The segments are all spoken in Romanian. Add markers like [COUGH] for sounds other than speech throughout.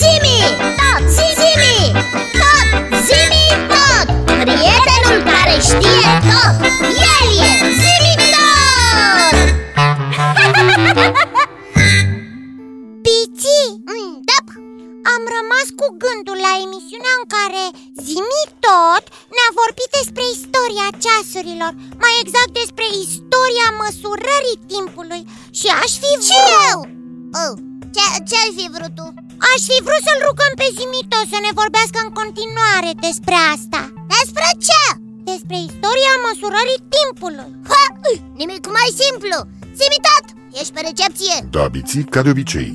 Zimi, tot, zimi, tot, zimi, tot! Prietenul care știe tot, el e zimi tot! [LAUGHS] Pici, mm, Da, am rămas cu gândul la emisiunea în care Zimi tot ne-a vorbit despre istoria ceasurilor Mai exact despre istoria măsurării timpului. Și aș fi ce? vrut... eu? Oh, ce, ce-ai fi vrut tu? Aș fi vrut să-l rugăm pe Zimito să ne vorbească în continuare despre asta Despre ce? Despre istoria măsurării timpului Ha, nimic mai simplu Zimi tot, ești pe recepție Da, biții, ca de obicei.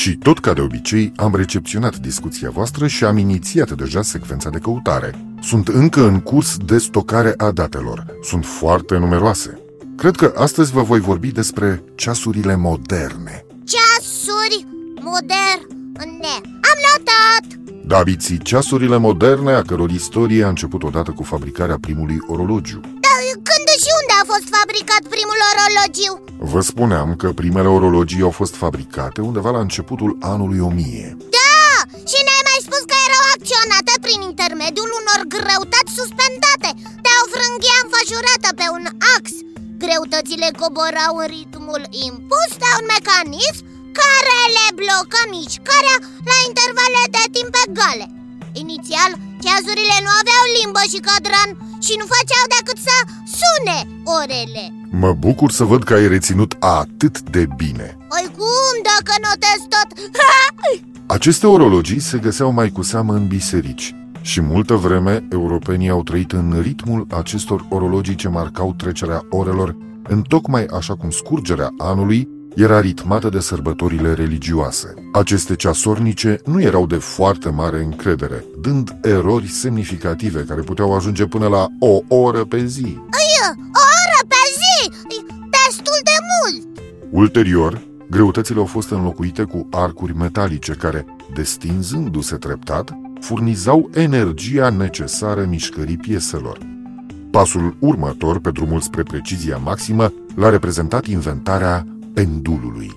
Și tot ca de obicei, am recepționat discuția voastră și am inițiat deja secvența de căutare. Sunt încă în curs de stocare a datelor. Sunt foarte numeroase. Cred că astăzi vă voi vorbi despre ceasurile moderne. Ceasuri moderne Am notat Da, biții, ceasurile moderne, a căror istorie a început odată cu fabricarea primului orologiu. Dar când și unde a fost fabricat primul orologiu? Vă spuneam că primele orologii au fost fabricate undeva la începutul anului 1000. Da, și ne-ai mai spus că erau acționate prin intermediul unor greutăți suspendate de o frânghie înfășurată pe un ax Greutățile coborau în ritmul impus de un mecanism care le blocă mișcarea la intervale de timp egale Inițial, ceasurile nu aveau limbă și cadran și nu făceau decât să sune orele Mă bucur să văd că ai reținut atât de bine. Păi cum dacă notez tot? [LAUGHS] Aceste orologii se găseau mai cu seamă în biserici și multă vreme europenii au trăit în ritmul acestor orologii ce marcau trecerea orelor, în tocmai așa cum scurgerea anului era ritmată de sărbătorile religioase. Aceste ceasornice nu erau de foarte mare încredere, dând erori semnificative care puteau ajunge până la o oră pe zi. O oră pe zi! E Destul de mult! Ulterior, greutățile au fost înlocuite cu arcuri metalice care, destinzându-se treptat, furnizau energia necesară mișcării pieselor. Pasul următor pe drumul spre precizia maximă l-a reprezentat inventarea pendulului.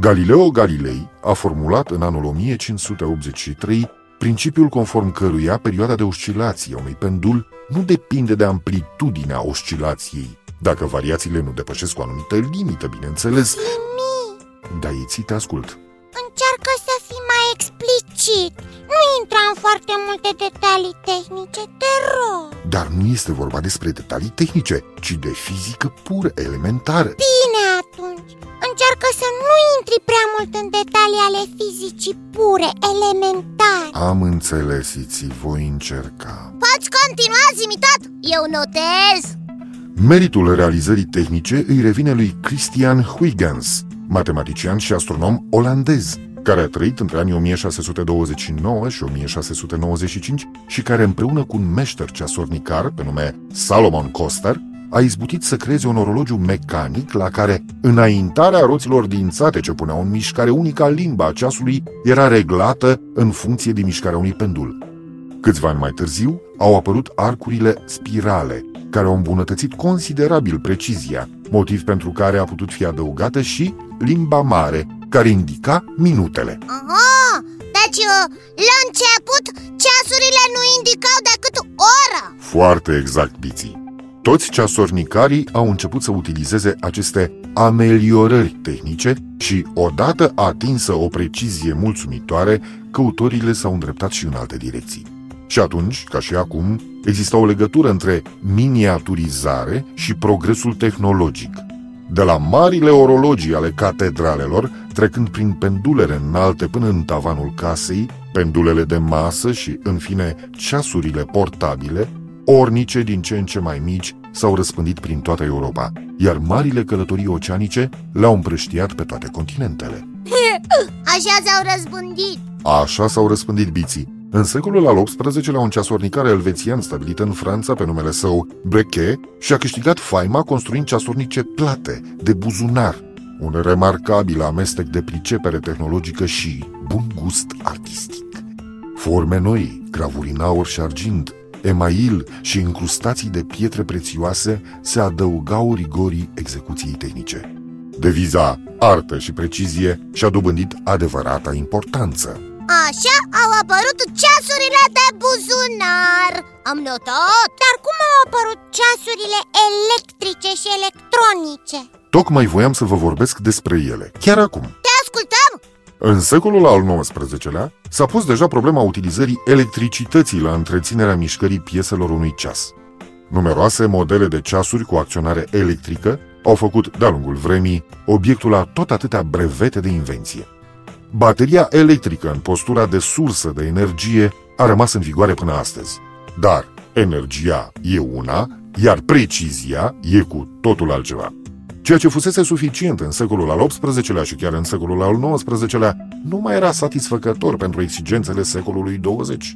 Galileo Galilei a formulat în anul 1583 principiul conform căruia perioada de oscilație a unui pendul nu depinde de amplitudinea oscilației, dacă variațiile nu depășesc o anumită limită, bineînțeles. Zimi, Da, Iții, te ascult. încearcă să fii mai explicit Nu intra în foarte multe detalii tehnice, te rog Dar nu este vorba despre detalii tehnice, ci de fizică pur elementară. Bine atunci, încearcă să nu intri prea mult în detalii ale fizicii pure, elementare Am înțeles, Iții, voi încerca. Poți continua, zimitat? Eu notez Meritul realizării tehnice îi revine lui Christian Huygens, matematician și astronom olandez, care a trăit între anii 1629 și 1695 și care împreună cu un meșter ceasornicar pe nume Salomon Koster a izbutit să creeze un orologiu mecanic la care înaintarea roților dințate ce puneau în mișcare unica limba ceasului era reglată în funcție de mișcarea unui pendul. Câțiva ani mai târziu au apărut arcurile spirale, care au îmbunătățit considerabil precizia, motiv pentru care a putut fi adăugată și limba mare, care indica minutele. Aha, deci uh, la început ceasurile nu indicau decât ora Foarte exact, Biții. Toți ceasornicarii au început să utilizeze aceste ameliorări tehnice și, odată atinsă o precizie mulțumitoare, căutorile s-au îndreptat și în alte direcții. Și atunci, ca și acum, exista o legătură între miniaturizare și progresul tehnologic. De la marile orologii ale catedralelor, trecând prin pendulele înalte până în tavanul casei, pendulele de masă și, în fine, ceasurile portabile, ornice din ce în ce mai mici s-au răspândit prin toată Europa, iar marile călătorii oceanice le-au împrăștiat pe toate continentele. [LAUGHS] Așa s-au răzbundit Așa s-au răspândit biții. În secolul al XVIII-lea, un ceasornicar elvețian stabilit în Franța pe numele său Brequet și-a câștigat faima construind ceasornice plate, de buzunar, un remarcabil amestec de pricepere tehnologică și bun gust artistic. Forme noi, gravuri în aur și argint, email și incrustații de pietre prețioase se adăugau rigorii execuției tehnice. Deviza artă și precizie și-a dobândit adevărata importanță. Așa au apărut ceasurile de buzunar Am notat Dar cum au apărut ceasurile electrice și electronice? Tocmai voiam să vă vorbesc despre ele, chiar acum. Te ascultăm? În secolul al XIX-lea s-a pus deja problema utilizării electricității la întreținerea mișcării pieselor unui ceas. Numeroase modele de ceasuri cu acționare electrică au făcut, de-a lungul vremii, obiectul la tot atâtea brevete de invenție. Bateria electrică în postura de sursă de energie a rămas în vigoare până astăzi. Dar energia e una, iar precizia e cu totul altceva. Ceea ce fusese suficient în secolul al XVIII-lea și chiar în secolul al XIX-lea nu mai era satisfăcător pentru exigențele secolului 20.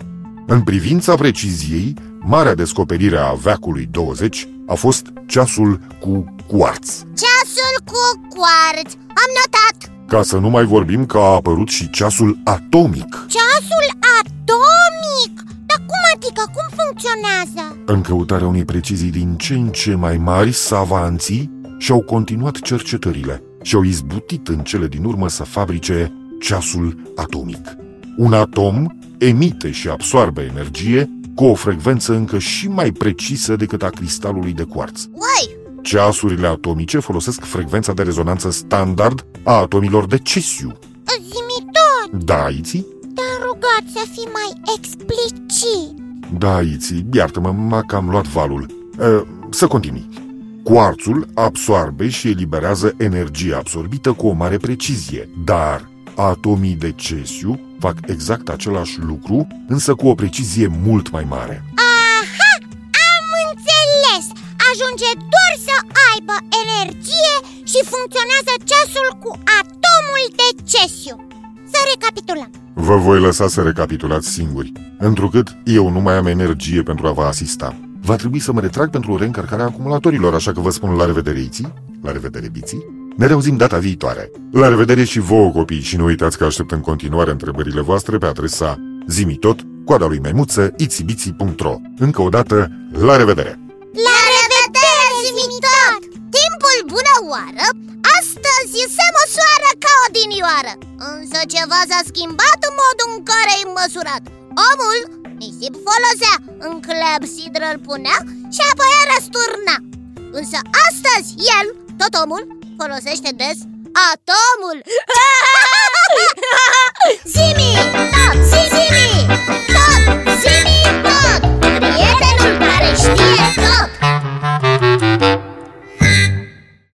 În privința preciziei, marea descoperire a veacului 20 a fost ceasul cu cuarț. Ceasul cu cuarț Am notat Ca să nu mai vorbim că a apărut și ceasul atomic. Ceasul atomic? Dar cum adică? Cum funcționează? În căutarea unei precizii din ce în ce mai mari, savanții și-au continuat cercetările și au izbutit în cele din urmă să fabrice ceasul atomic. Un atom emite și absoarbe energie cu o frecvență încă și mai precisă decât a cristalului de cuarț. Uai, Ceasurile atomice folosesc frecvența de rezonanță standard a atomilor de cesiu. Zimi tot, Da, Iții? te-am rugat să fii mai explicit Da, Iții, iartă-mă, m-a cam luat valul. Uh, să continui. Cuarțul absoarbe și eliberează energie absorbită cu o mare precizie, dar atomii de cesiu fac exact același lucru, însă cu o precizie mult mai mare. Aha, am înțeles Ajunge doar să aibă energie și funcționează ceasul cu atomul de cesiu Să recapitulăm Vă voi lăsa să recapitulați singuri, întrucât eu nu mai am energie pentru a vă asista. Va trebui să mă retrag pentru reîncărcarea acumulatorilor, așa că vă spun la revedere, Iții, la revedere, Biții. Ne reauzim data viitoare. La revedere și vouă, copii, și nu uitați că aștept în continuare întrebările voastre pe adresa zimitot, coada lui maimuță, itibiții.ro. Încă o dată, la revedere! la revedere, zimitot Timpul bună oară Astăzi se măsoară ca odinioară Însă ceva s-a schimbat în modul în care e măsurat Omul nisip folosea, în clepsidră îl punea și apoi îl răsturna Însă astăzi el, tot omul, folosește des atomul. [LAUGHS] Zimi, tot, zimi, tot, zimi, tot. Prietenul care știe tot